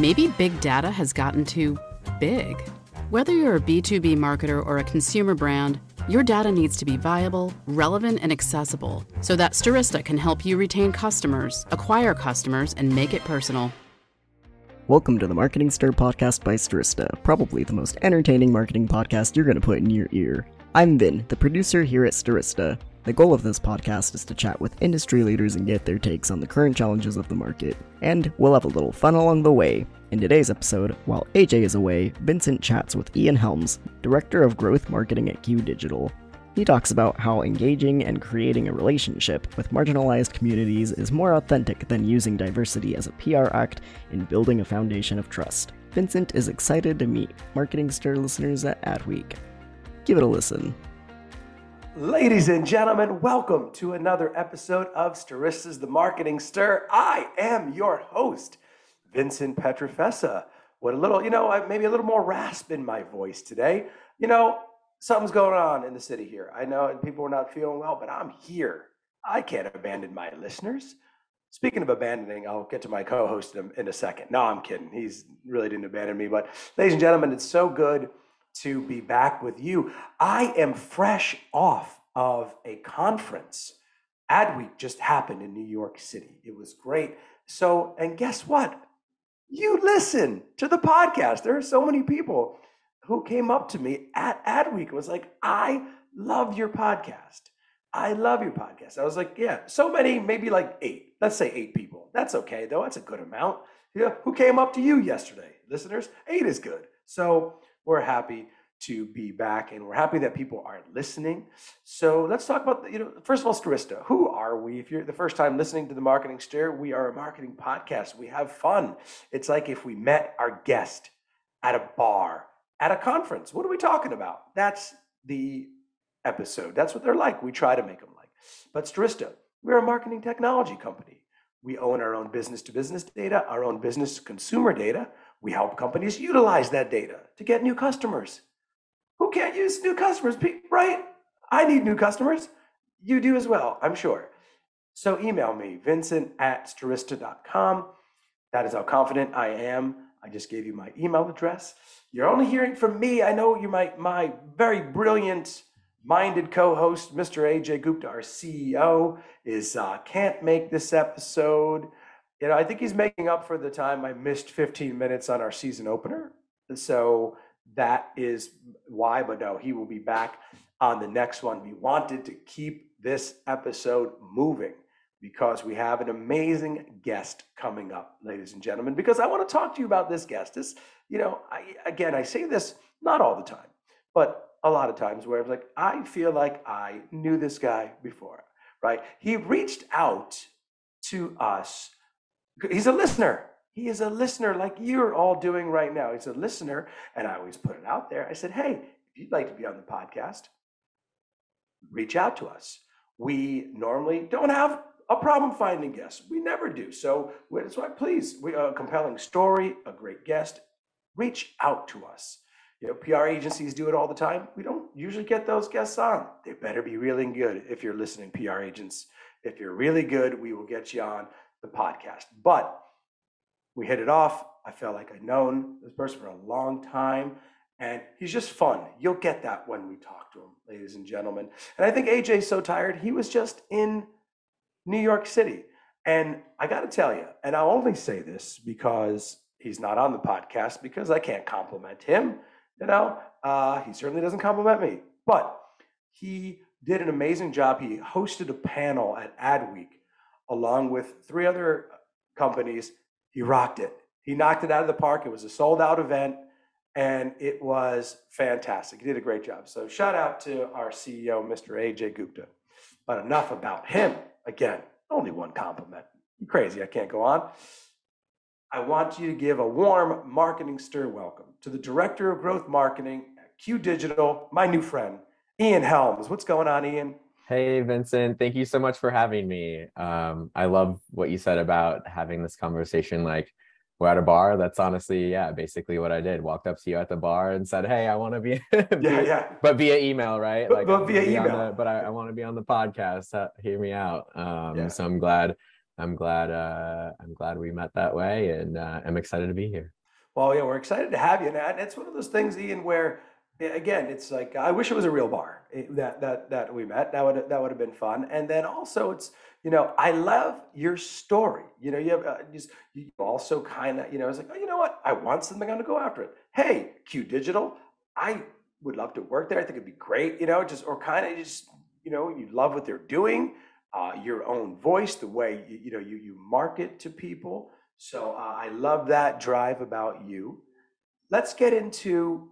Maybe big data has gotten too big. Whether you're a B2B marketer or a consumer brand, your data needs to be viable, relevant, and accessible so that Stirista can help you retain customers, acquire customers, and make it personal. Welcome to the Marketing Stir podcast by Stirista, probably the most entertaining marketing podcast you're going to put in your ear. I'm Vin, the producer here at Stirista. The goal of this podcast is to chat with industry leaders and get their takes on the current challenges of the market. And we'll have a little fun along the way. In today's episode, while Ajay is away, Vincent chats with Ian Helms, Director of Growth Marketing at Q Digital. He talks about how engaging and creating a relationship with marginalized communities is more authentic than using diversity as a PR act in building a foundation of trust. Vincent is excited to meet Marketing Stir listeners at Adweek. Give it a listen. Ladies and gentlemen, welcome to another episode of Stirista's The Marketing Stir. I am your host, Vincent Pietrafesa. What a little, you know, maybe a little more rasp in my voice today. You know, something's going on in the city here. I know people are not feeling well, but I'm here. I can't abandon my listeners. Speaking of abandoning, I'll get to my co host in a second. No, I'm kidding. He's really didn't abandon me. But, ladies and gentlemen, it's so good to be back with you. I am fresh off of a conference. Adweek just happened in New York City. It was great. So, and guess what? You listen to the podcast. There are so many people who came up to me at Adweek was like, I love your podcast. I love your podcast. I was like, yeah, so many, maybe like eight. Let's say eight people. That's okay, though. That's a good amount. Yeah, who came up to you yesterday? Listeners, eight is good. So we're happy to be back and we're happy that people are listening. So let's talk about, you know, first of all, Stirista, Who are we? If you're the first time listening to the Marketing Stir, we are a marketing podcast. We have fun. It's like if we met our guest at a bar, at a conference. What are we talking about? That's the episode. That's what they're like. We try to make them like. But Stirista, we're a marketing technology company. We own our own business to business data, our own business to consumer data. We help companies utilize that data to get new customers. Who can't use new customers, right? I need new customers. You do as well, I'm sure. So email me, vincent at stirista.com. That is how confident I am. I just gave you my email address. You're only hearing from me. I know you're my, my very brilliant minded co-host, Mr. Ajay Gupta, our CEO, is uh, can't make this episode you know, I think he's making up for the time I missed 15 minutes on our season opener. So that is why, but no, he will be back on the next one. We wanted to keep this episode moving because we have an amazing guest coming up, ladies and gentlemen, because I want to talk to you about this guest. This, you know, I, again, I say this not all the time, but a lot of times where I'm like, I feel like I knew this guy before, right? He reached out to us He's a listener. He is a listener like you're all doing right now. He's a listener. And I always put it out there. I said, hey, if you'd like to be on the podcast, reach out to us. We normally don't have a problem finding guests. We never do. So that's why, please, we, a compelling story, a great guest, reach out to us. You know, PR agencies do it all the time. We don't usually get those guests on. They better be really good if you're listening, PR agents. If you're really good, we will get you on the podcast. But we hit it off. I felt like I'd known this person for a long time. And he's just fun. You'll get that when we talk to him, ladies and gentlemen. And I think Ajay's so tired, he was just in New York City. And I got to tell you, and I'll only say this because he's not on the podcast because I can't compliment him. You know, uh, he certainly doesn't compliment me, but he did an amazing job. He hosted a panel at Adweek along with three other companies. He rocked it. He knocked it out of the park. It was a sold out event and it was fantastic. He did a great job. So, shout out to our CEO, Mr. Ajay Gupta. But enough about him. Again, only one compliment. You're crazy. I can't go on. I want you to give a warm marketing stir welcome to the Director of Growth Marketing at Q Digital, my new friend, Ian Helms. What's going on, Ian? Hey, Vincent. Thank you so much for having me. Um, I love what you said about having this conversation. Like, we're at a bar. That's honestly, yeah, basically what I did. Walked up to you at the bar and said, "Hey, I want to be, yeah, yeah, but via email, right? Like, but via email. The, but I, I want to be on the podcast. Uh, hear me out." Um, yeah. So I'm glad I'm glad uh, I'm glad we met that way, and uh, I'm excited to be here. Well, yeah, we're excited to have you, and it's one of those things, Ian, where again, it's like I wish it was a real bar eh, that that that we met. That would that would have been fun. And then also, it's you know, I love your story. You know, you have uh, just you also kind of you know, it's like, oh, you know what? I want something. I'm gonna go after it. Hey, Q Digital, I would love to work there. I think it'd be great. You know, just or kind of just you know, you love what they're doing. Uh, your own voice, the way you, you know you you market to people. So uh, I love that drive about you. Let's get into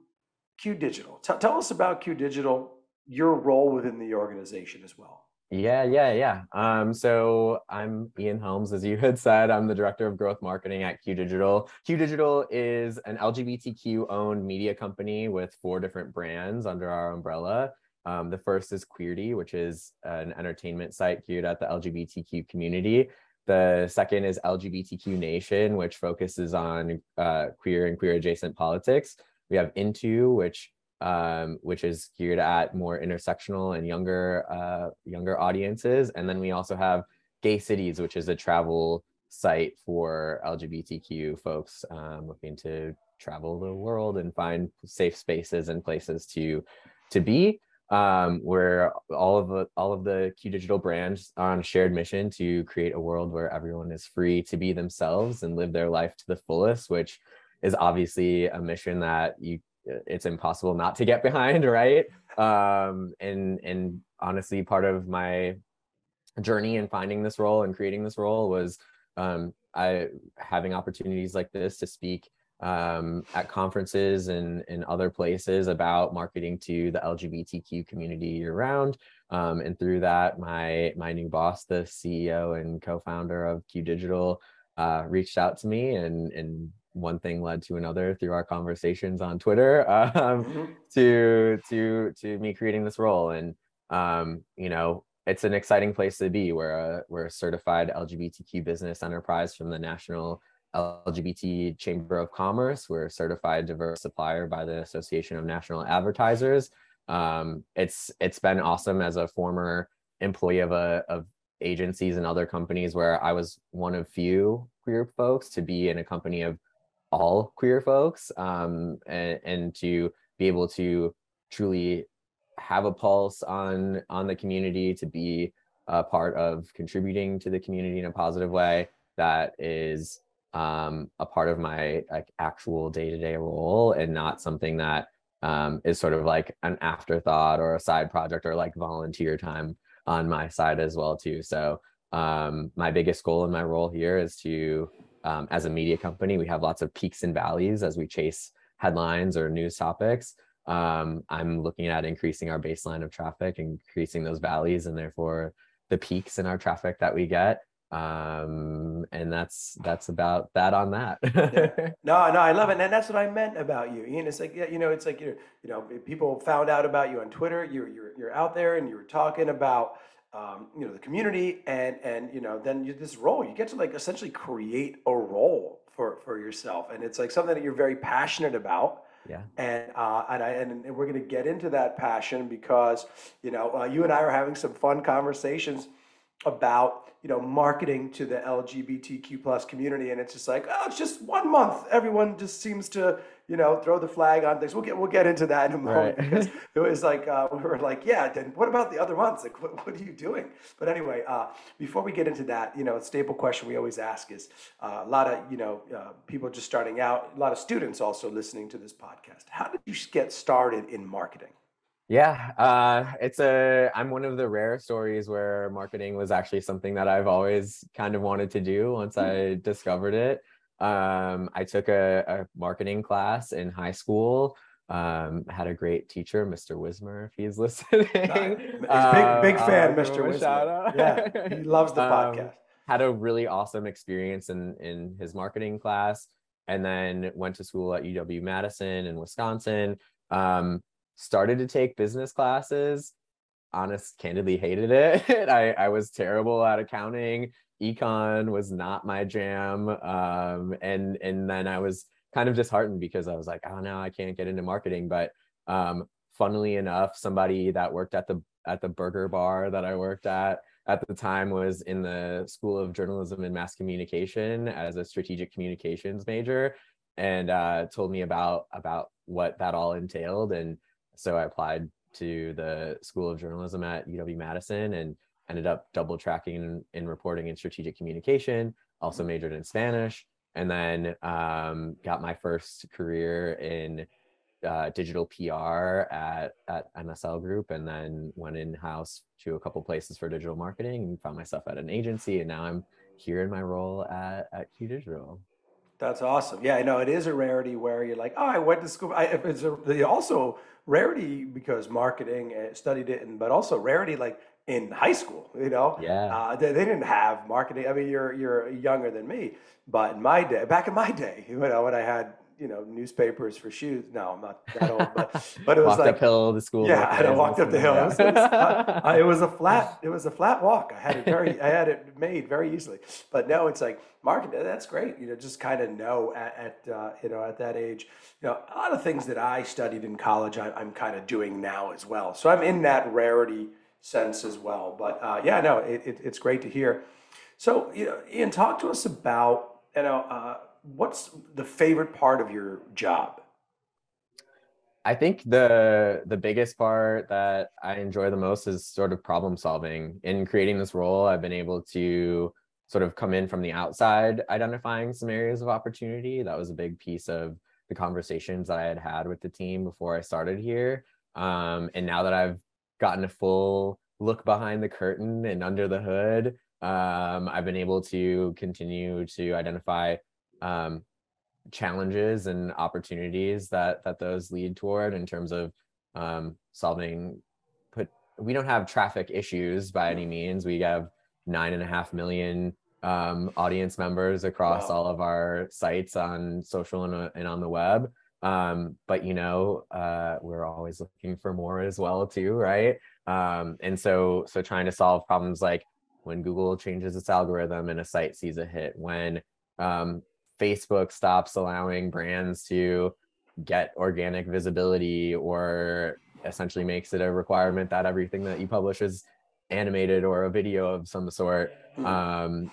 Q Digital. T- tell us about Q Digital, your role within the organization as well. Yeah, yeah, yeah. Um, so I'm Ian Helms, as you had said. I'm the director of growth marketing at Q Digital. Q Digital is an LGBTQ owned media company with four different brands under our umbrella. Um, the first is Queerty, which is an entertainment site geared at the LGBTQ community. The second is LGBTQ Nation, which focuses on uh, queer and queer adjacent politics. We have Into, which um, which is geared at more intersectional and younger uh, younger audiences, and then we also have Gay Cities, which is a travel site for LGBTQ folks um, looking to travel the world and find safe spaces and places to to be. Um, where all of the all of the Q Digital brands are on a shared mission to create a world where everyone is free to be themselves and live their life to the fullest, which is obviously a mission that you it's impossible not to get behind right um and and honestly part of my journey in finding this role and creating this role was um i having opportunities like this to speak um, at conferences and in other places about marketing to the LGBTQ community year round. Um, and through that, my my new boss, the CEO and co-founder of Q Digital, uh, reached out to me and and one thing led to another through our conversations on Twitter um, mm-hmm. to to to me creating this role. And um, you know, it's an exciting place to be. We're a we're a certified LGBTQ business enterprise from the National LGBT Chamber of Commerce. We're a certified diverse supplier by the Association of National Advertisers. Um, it's it's been awesome as a former employee of a of agencies and other companies where I was one of few queer folks to be in a company of all queer folks um, and, and to be able to truly have a pulse on on the community to be a part of contributing to the community in a positive way that is um, a part of my like actual day-to-day role and not something that um, is sort of like an afterthought or a side project or like volunteer time on my side as well too. So um, my biggest goal in my role here is to um, as a media company, we have lots of peaks and valleys as we chase headlines or news topics. Um, I'm looking at increasing our baseline of traffic, increasing those valleys, and therefore the peaks in our traffic that we get. Um, and that's that's about that on that. yeah. No, no, I love it, and that's what I meant about you. Ian, it's like yeah, you know, it's like you you know, people found out about you on Twitter. You're you're you're out there, and you were talking about um, you know the community and and you know then you, this role you get to like essentially create a role for for yourself. And it's like something that you're very passionate about. Yeah. And uh, and, I, and, we're going to get into that passion because you know uh, you and I are having some fun conversations about you know marketing to the LGBTQ plus community. And it's just like oh it's just one month. Everyone just seems to you know, throw the flag on things. We'll get we'll get into that in a moment right. it was like uh, we were like, yeah, then what about the other months? Like, what, what are you doing? But anyway, uh, before we get into that, you know, a staple question we always ask is uh, a lot of you know uh, people just starting out, a lot of students also listening to this podcast. How did you get started in marketing? Yeah, uh, it's a. I'm one of the rare stories where marketing was actually something that I've always kind of wanted to do once hmm. I discovered it. Um, I took a, a, marketing class in high school. Um, had a great teacher, Mr. Wismer, if he's listening. He's big, big um, fan, Mr. Wismer. Yeah, he loves the um, podcast. Had a really awesome experience in in his marketing class, and then went to school at UW Madison in Wisconsin. Um, started to take business classes. Honest, candidly hated it. I, I was terrible at accounting econ was not my jam um, and and then i was kind of disheartened because i was like oh no i can't get into marketing but um, funnily enough somebody that worked at the at the burger bar that i worked at at the time was in the School of Journalism and Mass Communication as a strategic communications major, and uh, told me about about what that all entailed. And so I applied to the School of Journalism at UW Madison and ended up double tracking in, in reporting and strategic communication. Also majored in Spanish, and then um, got my first career in uh, digital PR at at MSL Group, and then went in house to a couple places for digital marketing, and found myself at an agency, and now I'm here in my role at at Q Digital. That's awesome. Yeah, I know it is a rarity where you're like, oh, I went to school. I, it's a, also rarity because marketing uh, studied it, and but also rarity like in high school. You know, yeah, uh, they, they, didn't have marketing. I mean, you're you're younger than me, but in my day, back in my day, you know, when I had you know newspapers for shoes. No, I'm not that old, but but it was walked like uphill the school. Yeah, I walked up the hill. Yeah. It, was, it, was, uh, it was a flat. It was a flat walk. I had it very. I had it made very easily. But now it's like marketing. That's great. You know, just kind of know at, at uh, you know at that age. You know, a lot of things that I studied in college, I, I'm kind of doing now as well. So I'm in that rarity sense as well. But uh, yeah, no, it, it, it's great to hear. So, you know, Ian, talk to us about you know uh, what's the favorite part of your job? I think the the biggest part that I enjoy the most is sort of problem solving. In creating this role, I've been able to sort of come in from the outside, identifying some areas of opportunity. That was a big piece of the conversations that I had had with the team before I started here. Um, and now that I've gotten a full look behind the curtain and under the hood, um, I've been able to continue to identify um, challenges and opportunities that that those lead toward in terms of um, solving put we don't have traffic issues by any means. We have nine and a half million um, audience members across wow. all of our sites on social and, uh, and on the web um, but you know uh, we're always looking for more as well too right? Um, and so so trying to solve problems like when google changes its algorithm and a site sees a hit when um, Facebook stops allowing brands to get organic visibility or essentially makes it a requirement that everything that you publish is animated or a video of some sort um,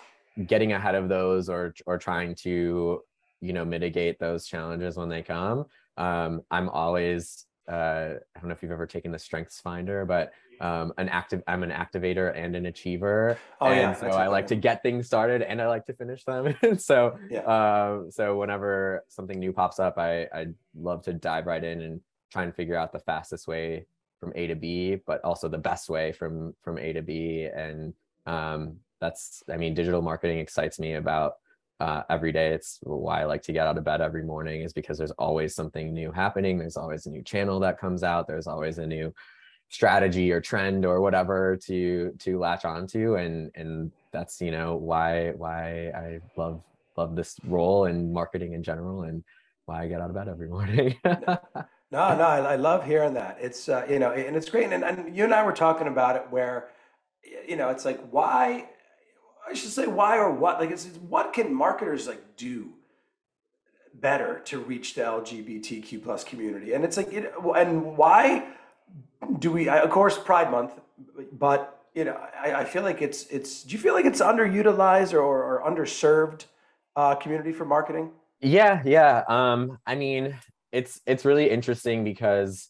getting ahead of those or or trying to you know mitigate those challenges when they come. Um, i'm always uh, i don't know if you've ever taken the strengths finder but um, an active i'm an activator and an achiever. Oh, and yeah, so i like to get things started and i like to finish them. So yeah. uh, so whenever something new pops up i i love to dive right in and try and figure out the fastest way from a to b but also the best way from from a to b. And um, that's i mean digital marketing excites me about uh, every day. It's why I like to get out of bed every morning is because there's always something new happening. There's always a new channel that comes out. There's always a new strategy or trend or whatever to to latch onto and and that's you know why why I love love this role and marketing in general and why I get out of bed every morning. no, no, I, I, love hearing that. It's uh, you know, and it's great. And, and you and I were talking about it where, you know, it's like why I should say why or what like it's what can marketers like do better to reach the LGBTQ plus community, and it's like it, and why do we of course pride month but you know I, I, feel like it's it's do you feel like it's underutilized or, or underserved uh, community for marketing? Yeah yeah um i mean it's it's really interesting because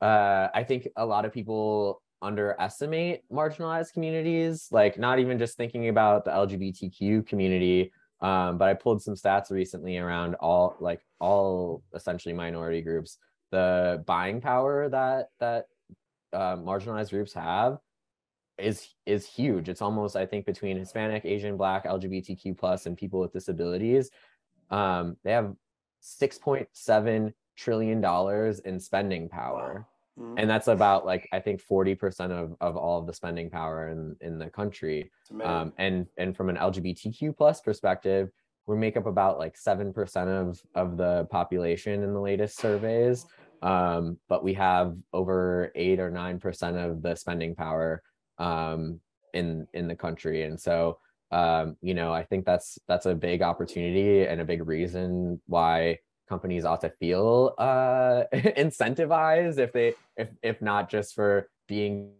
uh i think a lot of people underestimate marginalized communities like not even just thinking about the lgbtq community um, but i pulled some stats recently around all like all essentially minority groups the buying power that that uh, marginalized groups have is is huge. It's almost I think between Hispanic, Asian, Black, LGBTQ plus, and people with disabilities, um, they have six point seven trillion dollars in spending power. Wow. Mm-hmm. And that's about like I think forty percent of, of all of the spending power in, in the country. Um, and and from an LGBTQ plus perspective, we make up about like 7% of, of the population in the latest surveys. Um, but we have over eight or 9% of the spending power um, in, in the country. And so, um, you know, I think that's, that's a big opportunity and a big reason why companies ought to feel uh, incentivized if they, if, if not just for being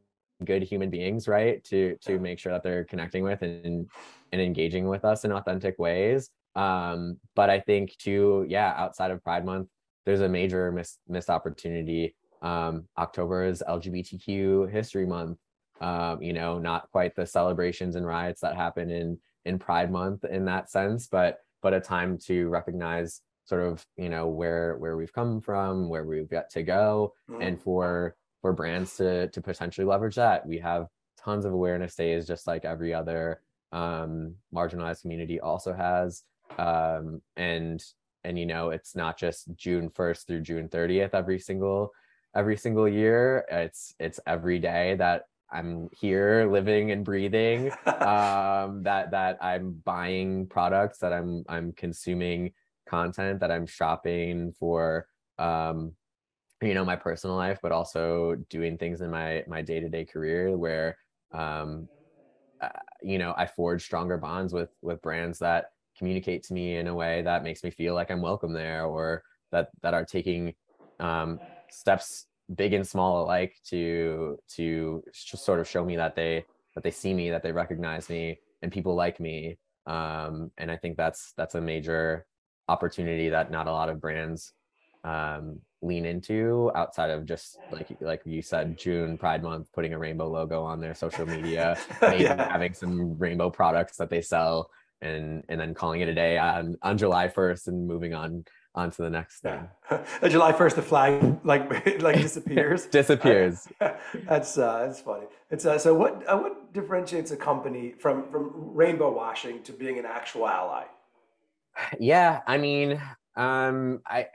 good human beings right? To to make sure that they're connecting with and and engaging with us in authentic ways. Um but i think too yeah outside of pride month there's a major missed missed opportunity. Um october is lgbtq history month. Um you know not quite the celebrations and riots that happen in in pride month in that sense but but a time to recognize sort of you know where where we've come from where we've got to go mm-hmm. and for for brands to to potentially leverage that. We have tons of awareness days just like every other um marginalized community also has. Um and and you know it's not just june 1st through june 30th every single every single year. It's it's every day that i'm here living and breathing um that that i'm buying products that i'm i'm consuming content that i'm shopping for um you know my personal life but also doing things in my my day-to-day career where um uh, you know i forge stronger bonds with with brands that communicate to me in a way that makes me feel like i'm welcome there or that that are taking um steps big and small alike to to just sort of show me that they that they see me that they recognize me and people like me. Um and i think that's that's a major opportunity that not a lot of brands um, lean into outside of just like like you said June Pride Month putting a rainbow logo on their social media maybe yeah. having some rainbow products that they sell and and then calling it a day on on July 1st and moving on on to the next thing. Yeah. July 1st the flag like like disappears. disappears. that's uh that's funny. It's uh, so what uh, what differentiates a company from from rainbow washing to being an actual ally? Yeah, I mean, um, I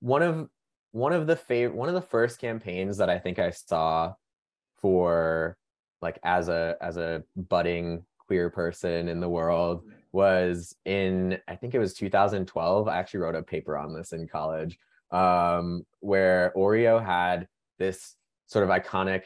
one of one of the favorite one of the first campaigns that I think I saw for like as a as a budding queer person in the world was in I think it was 2012. I actually wrote a paper on this in college, um, where Oreo had this sort of iconic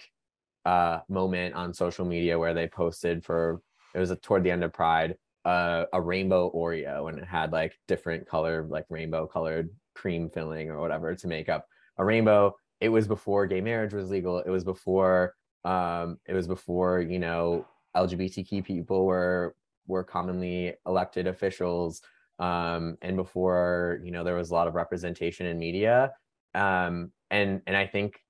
uh, moment on social media where they posted for it was a, toward the end of Pride uh, a rainbow Oreo and it had like different color, like rainbow colored cream filling or whatever to make up a rainbow. It was before gay marriage was legal. It was before um, it was before you know LGBTQ people were were commonly elected officials, um, and before you know there was a lot of representation in media. Um, and and I think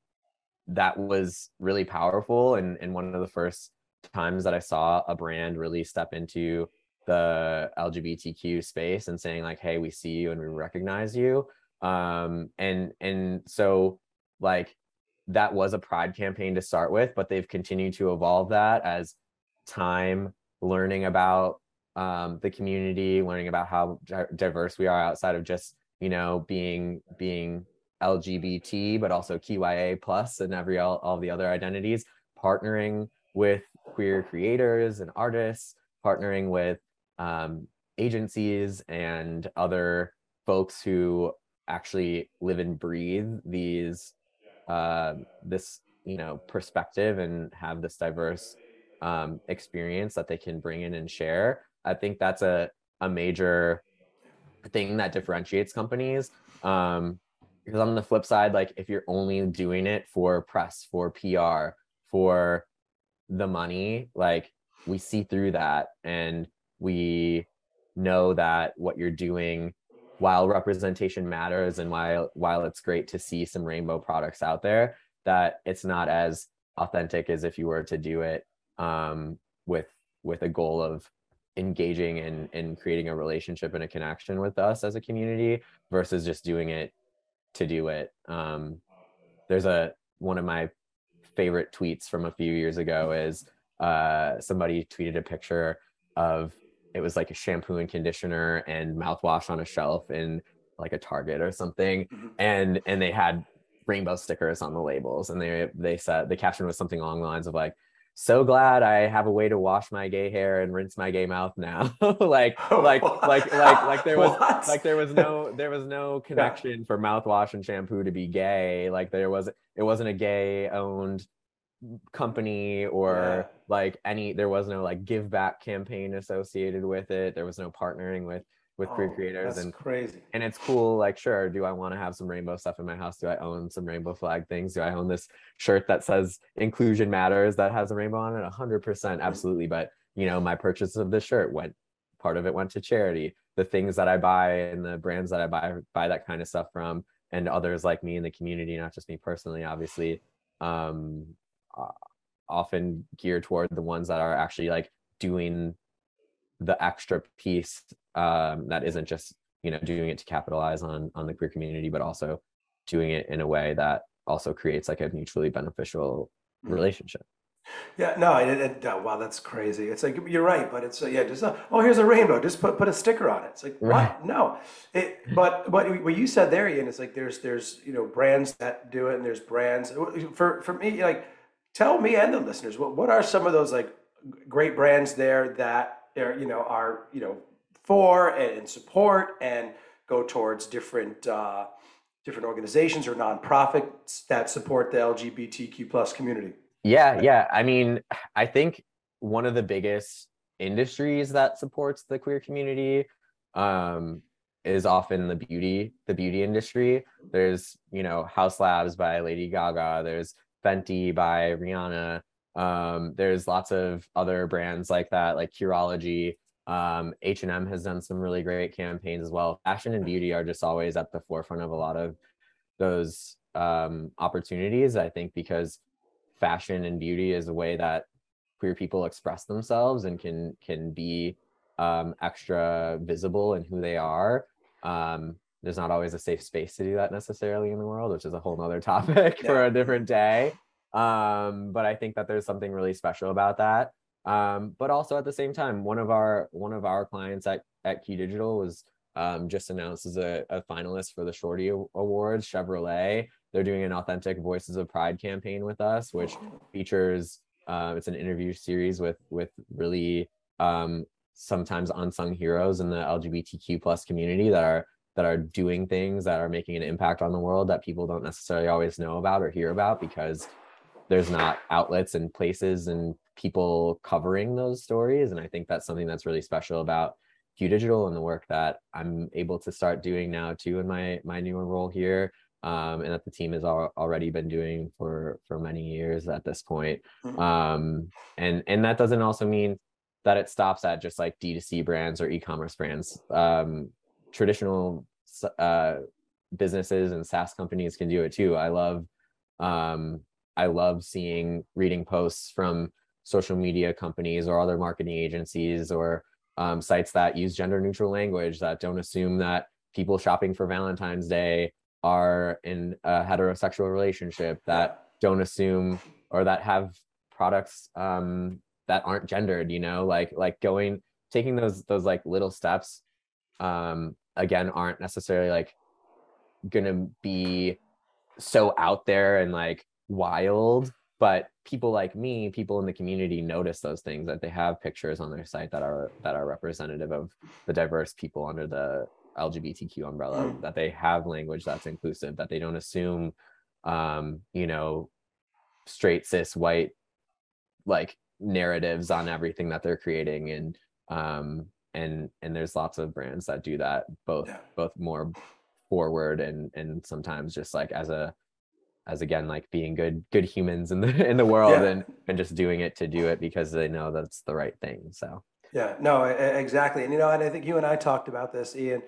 that was really powerful and and one of the first times that I saw a brand really step into the LGBTQ space and saying like, "Hey, we see you and we recognize you." Um, and and so like that was a pride campaign to start with, but they've continued to evolve that as time learning about um, the community, learning about how diverse we are outside of just you know being being LGBT, but also QIA plus and every all, all the other identities, partnering with queer creators and artists, partnering with um, agencies and other folks who actually live and breathe these uh, this you know perspective and have this diverse um, experience that they can bring in and share. I think that's a a major thing that differentiates companies. Um, because on the flip side, like if you're only doing it for press, for PR, for the money, like we see through that and we know that what you're doing while representation matters and while while it's great to see some rainbow products out there that it's not as authentic as if you were to do it um, with with a goal of engaging and and creating a relationship and a connection with us as a community versus just doing it to do it. Um, there's a one of my favorite tweets from a few years ago is uh, somebody tweeted a picture of it was like a shampoo and conditioner and mouthwash on a shelf in like a Target or something, mm-hmm. and and they had rainbow stickers on the labels, and they they said the caption was something along the lines of like so glad I have a way to wash my gay hair and rinse my gay mouth now. like, like, like, like, like there was, what? like there was no, there was no connection yeah. for mouthwash and shampoo to be gay. Like there was, it wasn't a gay owned company or yeah. like any there was no like give back campaign associated with it. There was no partnering with with Oh, queer creators that's and crazy. and it's cool like sure do i want to have some rainbow stuff in my house? Do i own some rainbow flag things? Do i own this shirt that says inclusion matters that has a rainbow on it? 100% absolutely but you know my purchase of this shirt went part of it went to charity. The things that i buy and the brands that i buy buy that kind of stuff from and others like me in the community not just me personally obviously um often geared toward the ones that are actually like doing the extra piece um, that isn't just you know doing it to capitalize on on the queer community but also doing it in a way that also creates like a mutually beneficial Mm. relationship Yeah, no, it, it, uh, wow, that's crazy. It's like you're right, but it's uh, yeah, just uh, oh, here's a rainbow. Just put put a sticker on it. It's like Right. what? No, it, but but what you said there, Ian, is like there's there's you know brands that do it, and there's brands for for me. Like, tell me and the listeners what what are some of those like great brands there that are you know are you know for and, support and go towards different. Uh, different organizations or nonprofits that support the LGBTQ plus community. yeah yeah i mean i think one of the biggest industries that supports the queer community um is often the beauty the beauty industry there's you know haus labs by lady gaga there's fenty by rihanna. Um there's lots of other brands like that like curology. Um h&m has done some really great campaigns as well. Fashion and beauty are just always at the forefront of a lot of those um opportunities i think because fashion and beauty is a way that queer people express themselves and can can be um, extra visible in who they are. Um, there's not always a safe space to do that necessarily in the world, which is a whole nother topic for a different day. Um, but I think that there's something really special about that. Um, but also at the same time, one of our one of our clients at at Q Digital was um, just announced as a, a finalist for the Shorty Awards. Chevrolet, they're doing an authentic Voices of Pride campaign with us, which features um, it's an interview series with with really um, sometimes unsung heroes in the LGBTQ plus community that are that are doing things that are making an impact on the world that people don't necessarily always know about or hear about because there's not outlets and places and people covering those stories. And i think that's something that's really special about q digital and the work that i'm able to start doing now too in my my newer role here um, and that the team has al- already been doing for for many years at this point. Mhm. um, and and that doesn't also mean that it stops at just like d2c brands or e-commerce brands. Um, traditional uh, businesses and SaaS companies can do it too. I love um, I love seeing reading posts from social media companies or other marketing agencies or um, sites that use gender neutral language that don't assume that people shopping for Valentine's Day are in a heterosexual relationship that don't assume or that have products um, that aren't gendered you know like like going taking those those like little steps um again aren't necessarily like gonna be so out there and like wild but people like me people in the community notice those things that they have pictures on their site that are that are representative of the diverse people under the lgbtq umbrella Mm. that they have language that's inclusive that they don't assume um you know straight cis white like narratives on everything that they're creating and um and and there's lots of brands that do that both Yeah. both more forward and and sometimes just like as a as again like being good good humans in the in the world Yeah. and and just doing it to do it because they know that's the right thing so Yeah, no, exactly. And you know, and I think you and I talked about this, Ian,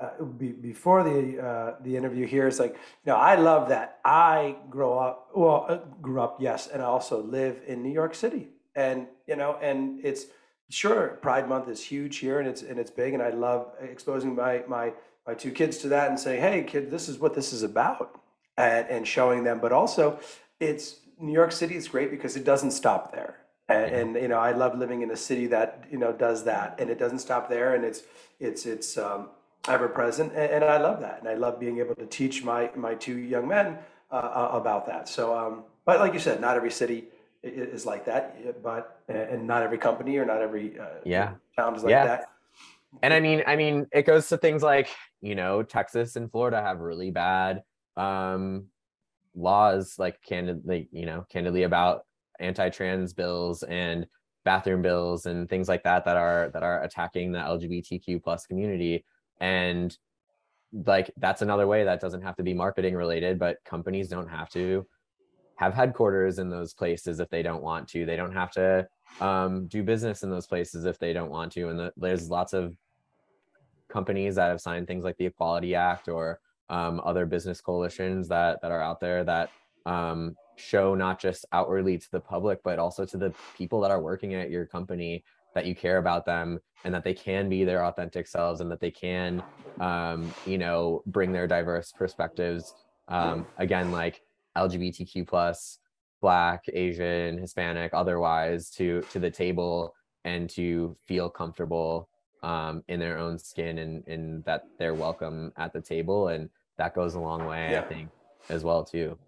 uh, be, before the uh, the interview here. It's like, you know, I love that I grow up, well, uh, grew up, yes, and I also live in New York City, and you know, and it's sure Pride Month is huge here, and it's and it's big, and I love exposing my my my two kids to that and saying, hey, kid, this is what this is about, and and showing them, but also, it's New York City is great because it doesn't stop there. And, Yeah. and you know, I love living in a city that you know does that, and it doesn't stop there, and it's it's it's um, ever present, and, and I love that, and I love being able to teach my my two young men uh, about that. So, um, but like you said, not every city is like that, but and not every company or not every uh, Yeah. town is like Yeah. that. and i mean i mean it goes to things like you know texas and florida have really bad um laws like candidly you know candidly about anti-trans bills and bathroom bills and things like that that are that are attacking the lgbtq plus community and like that's another way that doesn't have to be marketing related but companies don't have to have headquarters in those places if they don't want to. They don't have to um, do business in those places if they don't want to. And the, there's lots of companies that have signed things like the equality act or um, other business coalitions that that are out there that um, show not just outwardly to the public but also to the people that are working at your company that you care about them and that they can be their authentic selves and that they can um, you know bring their diverse perspectives um, again like lgbtq plus black asian hispanic otherwise to to the table and to feel comfortable um, in their own skin and, and that they're welcome at the table and that goes a long way yeah. i think as well too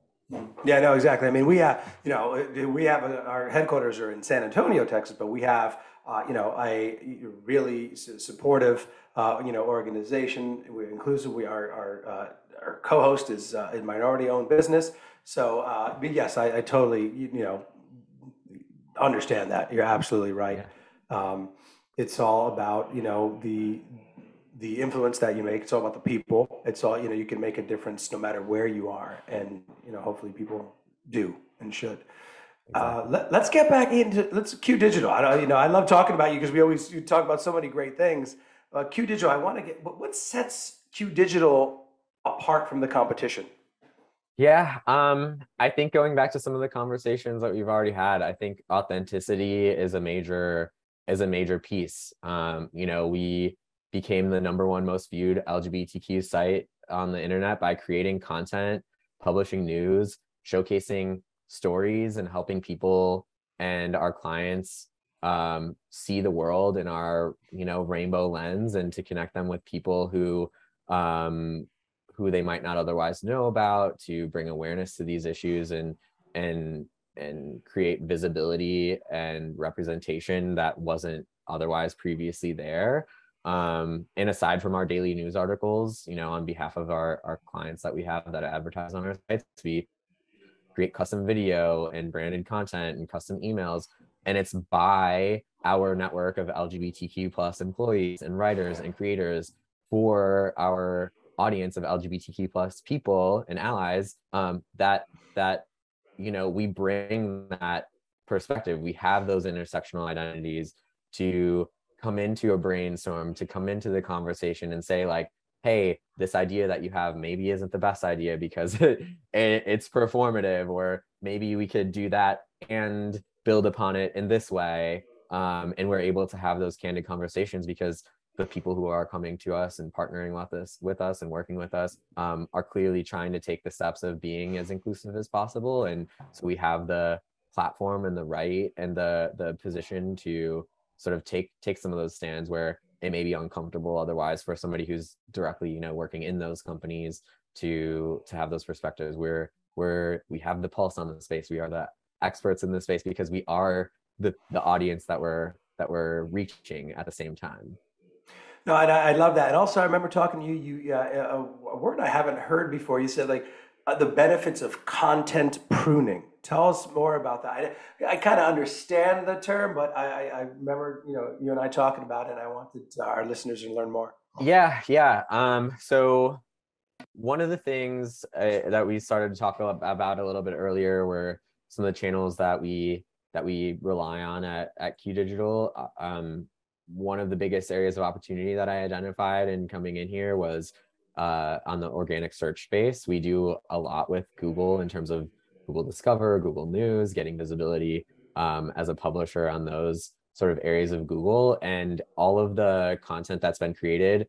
yeah, no, exactly. I mean, we have, you know, we have a, our headquarters are in San Antonio, Texas, but we have, uh, you know, a really supportive, uh, you know, organization. We're inclusive. We are our uh, our co-host is uh, a minority-owned business. So, uh, but yes, I, I, totally, you, know, understand that. You're absolutely right. Yeah. Um, it's all about, you know, the the influence that you make. It's all about the people. It's all you know. You can make a difference no matter where you are, and you know, hopefully, people do and should. Uh, let, us get back into let's Q Digital. I don't, you know I love talking about you because we always you talk about so many great things. Uh, Q Digital. I want to get what, sets Q Digital apart from the competition. Yeah, um, I think going back to some of the conversations that we've already had, I think authenticity is a major is a major piece. Um, you know, we became the number one most viewed LGBTQ site on the internet by creating content, publishing news, showcasing stories, and helping people and our clients um, see the world in our you know rainbow lens and to connect them with people who um, who they might not otherwise know about to bring awareness to these issues and and and create visibility and representation that wasn't otherwise previously there um, and aside from our daily news articles, you know, on behalf of our, our clients that we have that advertise on our sites, we create custom video and branded content and custom emails. And it's by our network of LGBTQ plus employees and writers and creators for our audience of LGBTQ plus people and allies um, that that you know we bring that perspective. We have those intersectional identities to come into a brainstorm to come into the conversation and say like hey this idea that you have maybe isn't the best idea because it, it's performative or maybe we could do that and build upon it in this way um, and we're able to have those candid conversations because the people who are coming to us and partnering with us with us and working with us um, are clearly trying to take the steps of being as inclusive as possible. And so we have the platform and the right and the the position to sort of take take some of those stands where it may be uncomfortable otherwise for somebody who's directly you know working in those companies to to have those perspectives. We're we're we have the pulse on the space. We are the experts in this space because we are the the audience that we're that we're reaching at the same time no I, I love that and also i remember talking to you you uh, a word i haven't heard before you said like uh, the benefits of content pruning Tell us more about that. I, I kind of understand the term, but I, I, remember you know you and I talking about it. and I wanted our listeners to learn more. Yeah, yeah. Um, so one of the things uh, that we started to talk about a little bit earlier were some of the channels that we that we rely on at at Q Digital. Uh, um, one of the biggest areas of opportunity that I identified in coming in here was uh, on the organic search space. We do a lot with Google in terms of Google Discover, Google News, getting visibility um, as a publisher on those sort of areas of Google. And all of the content that's been created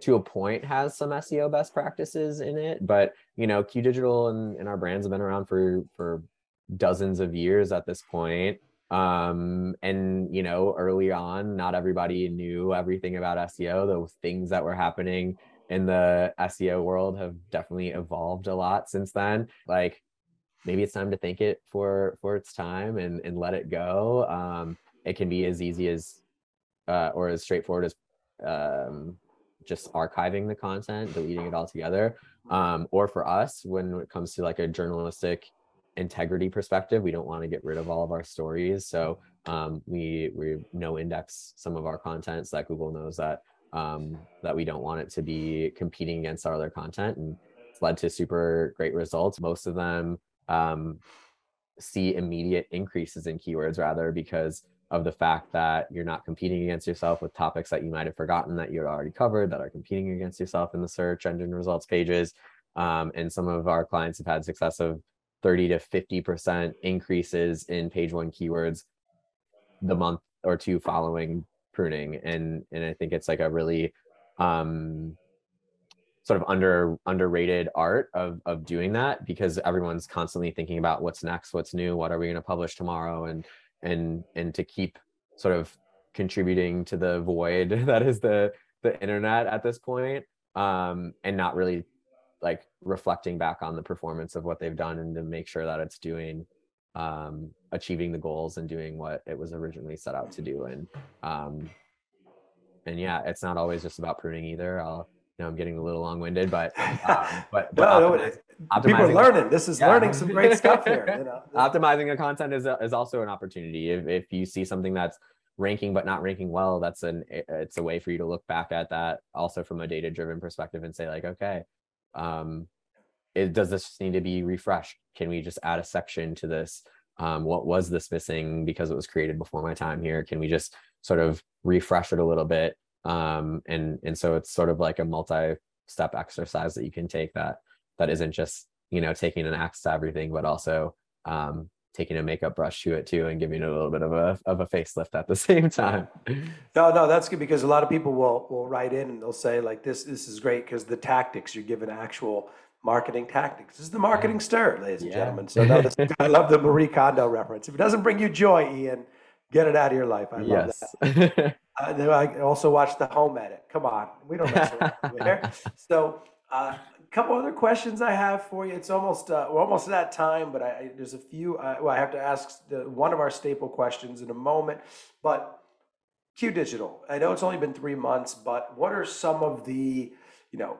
to a point has some SEO best practices in it. But, you know, Q Digital and, and our brands have been around for, for dozens of years at this point. Um, and, you know, early on, not everybody knew everything about SEO. The things that were happening in the SEO world have definitely evolved a lot since then. Like maybe it's time to thank it for for its time and and let it go um it can be as easy as uh, or as straightforward as um just archiving the content deleting it all together um or for us when it comes to like a journalistic integrity perspective we don't want to get rid of all of our stories so um, we we no index some of our content so that Google knows that um, that we don't want it to be competing against our other content, and it's led to super great results. Most of them um, see immediate increases in keywords rather because of the fact that you're not competing against yourself with topics that you might have forgotten that you had already covered that are competing against yourself in the search engine results pages. Um, and some of our clients have had success of 30 to 50% increases in page one keywords the month or two following pruning. And, and I think it's like a really um, sort of under underrated art of of doing that because everyone's constantly thinking about what's next, what's new, what are we going to publish tomorrow, and and and to keep sort of contributing to the void that is the the internet at this point um and not really like reflecting back on the performance of what they've done and to make sure that it's doing um achieving the goals and doing what it was originally set out to do and um and yeah it's not always just about pruning either i'll you know i'm getting a little long-winded but um, but, but no, no, people are learning this is yeah. learning some great stuff here you know? optimizing the content is, a, is also an opportunity if, if you see something that's ranking but not ranking well that's an it's a way for you to look back at that also from a data driven perspective and say like okay um it does this need to be refreshed? Can we just add a section to this? Um, what was this missing because it was created before my time here? Can we just sort of refresh it a little bit? Um, and and so it's sort of like a multi-step exercise that you can take that that isn't just you know taking an axe to everything but also um, taking a makeup brush to it too and giving it a little bit of a of a facelift at the same time. No, no, that's good because a lot of people will will write in and they'll say like this this is great because the tactics you're given actual marketing tactics. This is the marketing stir, ladies and yeah. gentlemen. So no, this, I love the Marie Kondo reference. If it doesn't bring you joy, Ian, get it out of your life. I love yes. that. uh, I also watch the home edit. Come on, we don't mess around here. So uh, couple other questions I have for you. It's almost uh, we're almost at that time, but I, there's a few. Uh, well, I have to ask the, one of our staple questions in a moment. But Q Digital, I know it's only been three months, but what are some of the you know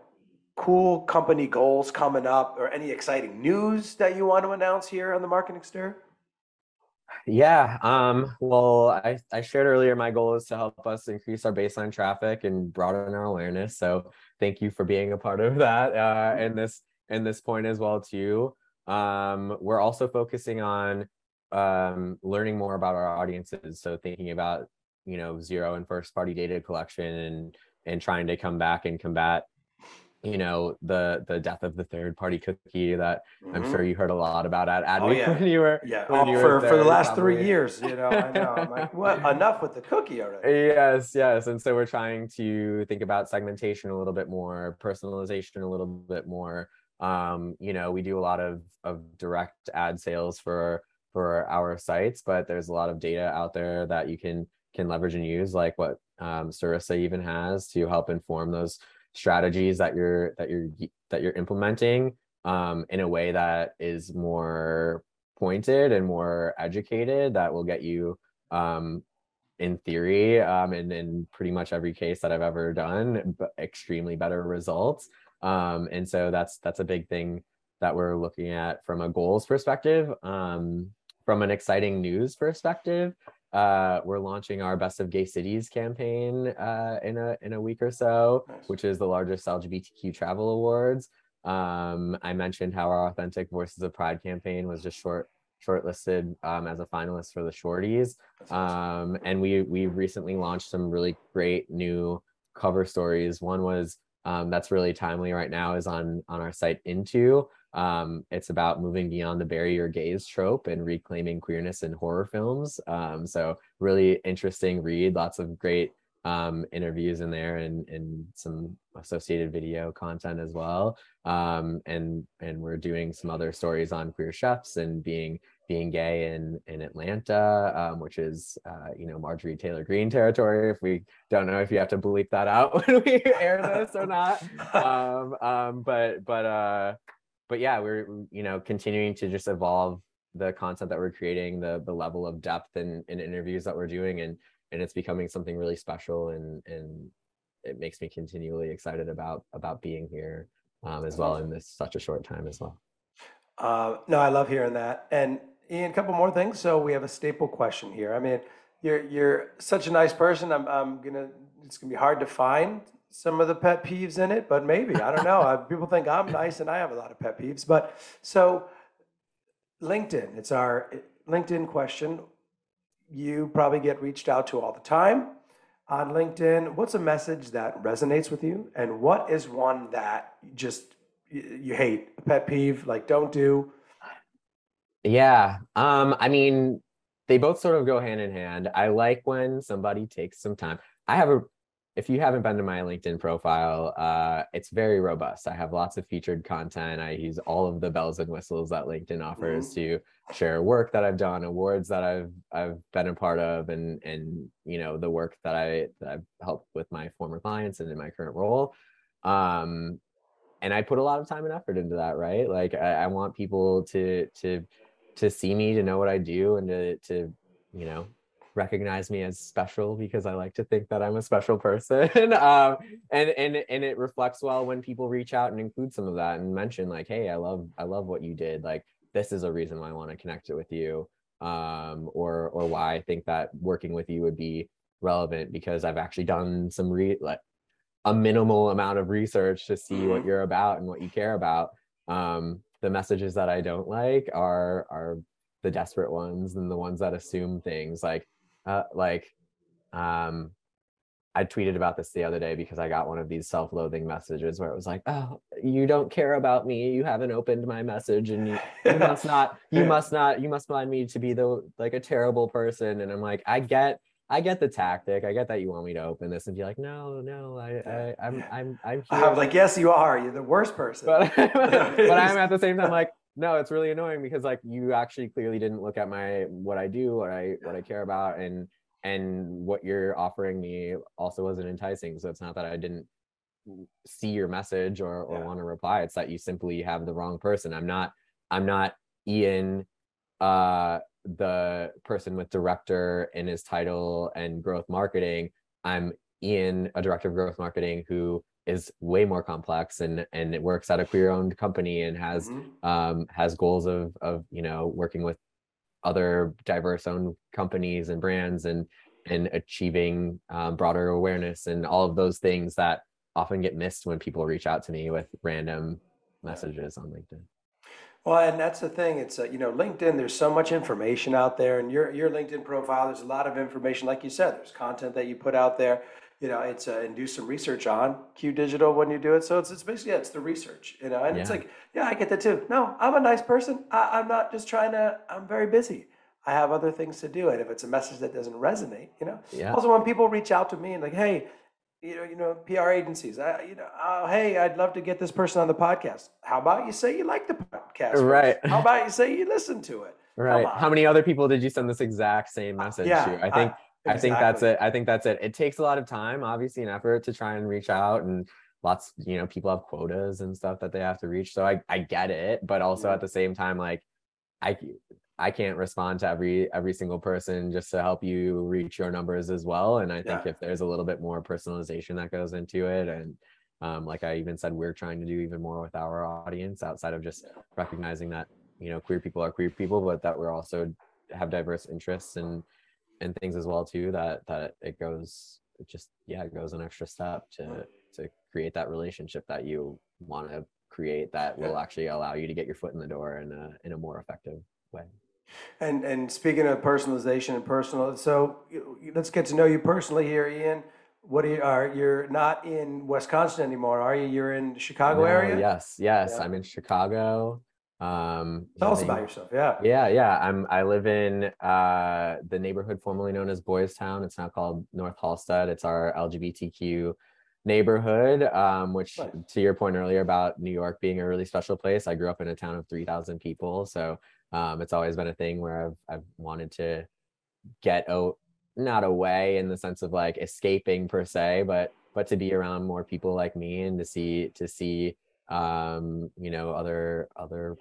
cool company goals coming up, or any exciting news that you want to announce here on the Marketing Stir? Yeah. Um, well, I, I shared earlier my goal is to help us increase our baseline traffic and broaden our awareness. So thank you for being a part of that uh, in this in this point as well too. Um, we're also focusing on um, learning more about our audiences. So thinking about you know zero and first party data collection and and trying to come back and combat you know the the death of the third party cookie that mm-hmm. I'm sure you heard a lot about at Adweek oh, yeah. when you were yeah oh, you for, were for the last probably. three years you know I know I'm like what enough with the cookie already yes yes and so we're trying to think about segmentation a little bit more personalization a little bit more um you know we do a lot of of direct ad sales for for our sites but there's a lot of data out there that you can can leverage and use like what um Stirista even has to help inform those strategies that you're that you're that you're implementing um, in a way that is more pointed and more educated that will get you um, in theory um, and in pretty much every case that I've ever done extremely better results. Um, and so that's that's a big thing that we're looking at from a goals perspective um, from an exciting news perspective uh, we're launching our Best of Gay Cities campaign uh, in a in a week or so, nice. which is the largest LGBTQ travel awards. Um, I mentioned how our Authentic Voices of Pride campaign was just short shortlisted um, as a finalist for the Shorties, um, and we we recently launched some really great new cover stories. One was um, that's really timely right now is on on our site INTO um, it's about moving beyond the bury your gays trope and reclaiming queerness in horror films. Um, so really interesting read, lots of great um, interviews in there and, and some associated video content as well. Um, and and we're doing some other stories on queer chefs and being being gay in in Atlanta, um, which is uh, you know Marjorie Taylor Greene territory. If we don't know if you have to bleep that out when we air this or not, um, um, but but uh, but yeah, we're you know continuing to just evolve the content that we're creating, the the level of depth in, in interviews that we're doing, and and it's becoming something really special, and and it makes me continually excited about about being here um, as well in this such a short time as well. Uh, no, I love hearing that, and Ian, a couple more things. So we have a staple question here. I mean, you're you're such a nice person. I'm I'm gonna. It's gonna be hard to find some of the pet peeves in it, but maybe I don't know. People think I'm nice, and I have a lot of pet peeves. But so LinkedIn. It's our LinkedIn question. You probably get reached out to all the time on LinkedIn. What's a message that resonates with you, and what is one that just you hate, a pet peeve, like don't do? Yeah. Um, I mean, they both sort of go hand in hand. I like when somebody takes some time. I have a if you haven't been to my LinkedIn profile, uh, it's very robust. I have lots of featured content. I use all of the bells and whistles that LinkedIn offers to share work that I've done, awards that I've I've been a part of, and and you know the work that I that I've helped with my former clients and in my current role. Um, and I put a lot of time and effort into that, right? Like I, I want people to to to see me, to know what I do, and to to you know recognize me as special because I like to think that I'm a special person. um, and and and it reflects well when people reach out and include some of that and mention like, hey, I love I love what you did. Like this is a reason why I want to connect it with you. Um, or or why I think that working with you would be relevant because I've actually done some re like a minimal amount of research to see what mm-hmm. you're about and what you care about. Um, the messages that I don't like are are the desperate ones and the ones that assume things like uh, like um I tweeted about this the other day because I got one of these self-loathing messages where it was like, "Oh, you don't care about me. You haven't opened my message, and you, you must not. You must not. You must find me to be the like a terrible person." And I'm like, I get I get the tactic. I get that you want me to open this and be like, no, no, I, I I'm, I'm, I'm here. I'm like, yes, you are. You're the worst person. But, but I'm at the same time like, no, it's really annoying because like you actually clearly didn't look at my what I do, what I what I care about, and and what you're offering me also wasn't enticing. So it's not that I didn't see your message or or yeah. want to reply. It's that you simply have the wrong person. I'm not I'm not Ian uh the person with director in his title and growth marketing. I'm Ian, a director of growth marketing who is way more complex and and it works at a queer owned company and has mm-hmm. um has goals of of you know working with other diverse owned companies and brands and and achieving um, broader awareness and all of those things that often get missed when people reach out to me with random messages on linkedin well, and that's the thing. It's uh, you know LinkedIn. There's so much information out there, and your your LinkedIn profile. There's a lot of information, like you said. There's content that you put out there. You know, it's uh, and do some research on Q Digital when you do it. So it's it's basically yeah, it's the research. You know, and yeah. it's like yeah, I get that too. No, I'm a nice person. I, I'm not just trying to. I'm very busy. I have other things to do, and if it's a message that doesn't resonate, you know. Yeah. Also, when people reach out to me and like, hey, you know, you know, PR agencies. I, you know, oh, hey, I'd love to get this person on the podcast. How about you say you like the podcast? Right. How about you say you listen to it? Right. How many other people did you send this exact same uh, message yeah, to? I think. I, exactly. I think that's it. I think that's it. It takes a lot of time, obviously, an effort to try and reach out, and lots, you know, people have quotas and stuff that they have to reach. So I, I get it, but also yeah. at the same time, like, I I can't respond to every every single person just to help you reach your numbers as well. And I think yeah. if there's a little bit more personalization that goes into it, and um, like I even said, we're trying to do even more with our audience outside of just recognizing that you know queer people are queer people, but that we're also have diverse interests and and things as well too. That that it goes it just yeah it goes an extra step to to create that relationship that you want to create that will actually allow you to get your foot in the door in a in a more effective way. And and speaking of personalization and personal, so let's get to know you personally here, Ian. What are you are you're not in Wisconsin anymore, are you? You're in the Chicago no, area. Yes, yes, yeah. I'm in Chicago. Um, Tell us about yourself. Yeah. Yeah, yeah. I'm I live in uh, the neighborhood formerly known as Boys Town. It's now called Northalsted. It's our LGBTQ neighborhood um, which nice. to your point earlier about new york being a really special place i grew up in a town of 3000 people so um, it's always been a thing where I've I've wanted to get out, not away in the sense of like escaping per se, but but to be around more people like me and to see to see um, you know other other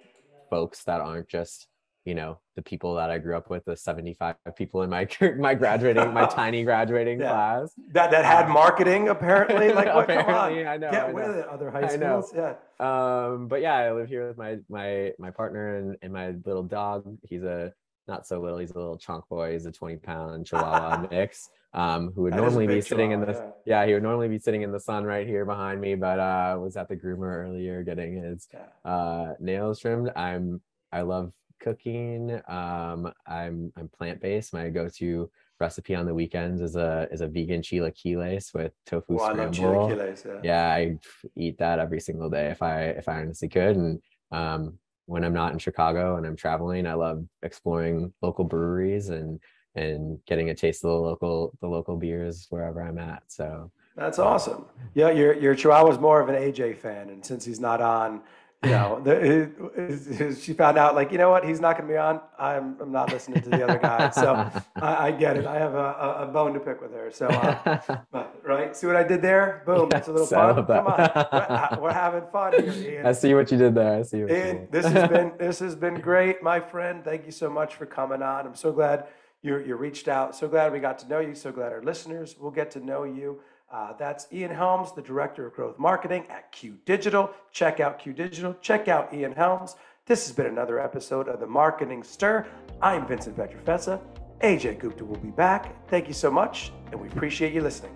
folks that aren't just you know the people that I grew up with, the 75 people in my my graduating, my tiny graduating Yeah. class. That that had Um, marketing apparently. Like what? Come on, apparently, I know. get I with know. it. Other high schools, yeah. Um, but yeah, I live here with my my my partner and, and my little dog. He's a not so little. He's a little chunk boy. He's a 20 pound Chihuahua mix. Um, who would That normally be sitting in the yeah. he would normally be sitting in the sun right here behind me, but uh was at the groomer earlier getting his uh nails trimmed. I'm I love cooking. Um, I'm I'm plant based. My go to recipe on the weekends is a is a vegan chilaquiles with tofu Well, I love scramble chilaquiles. Yeah. yeah i eat that every single day if i if i honestly could and um when i'm not in chicago and i'm traveling i love exploring local breweries and and getting a taste of the local the local beers wherever i'm at so That's awesome. Yeah, your your Chihuahua's more of an Ajay fan, and since he's not on, you know, the, she found out like, you know what, he's not going to be on. I'm I'm not listening to the other guy, so I, I get it. I have a, a, bone to pick with her. So, uh, but, right, see what I did there? Boom, it's a little fun. Come on, we're, we're having fun here, i see what you did there i see what you Ian, did. this has been this has been great, my friend. Thank you so much for coming on. I'm so glad you you reached out. So glad we got to know you. So glad our listeners will get to know you. Uh, that's Ian Helms, the director of growth marketing at Q Digital. Check out Q Digital. Check out Ian Helms. This has been another episode of the Marketing Stir. I'm Vincent Pietrafesa. Ajay Gupta will be back. Thank you so much, and we appreciate you listening.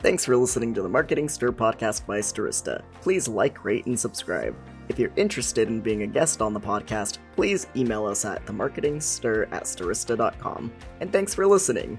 Thanks for listening to the Marketing Stir podcast by Stirista. Please like, rate, and subscribe. If you're interested in being a guest on the podcast, please email us at themarketingstir at stirista.com. And thanks for listening.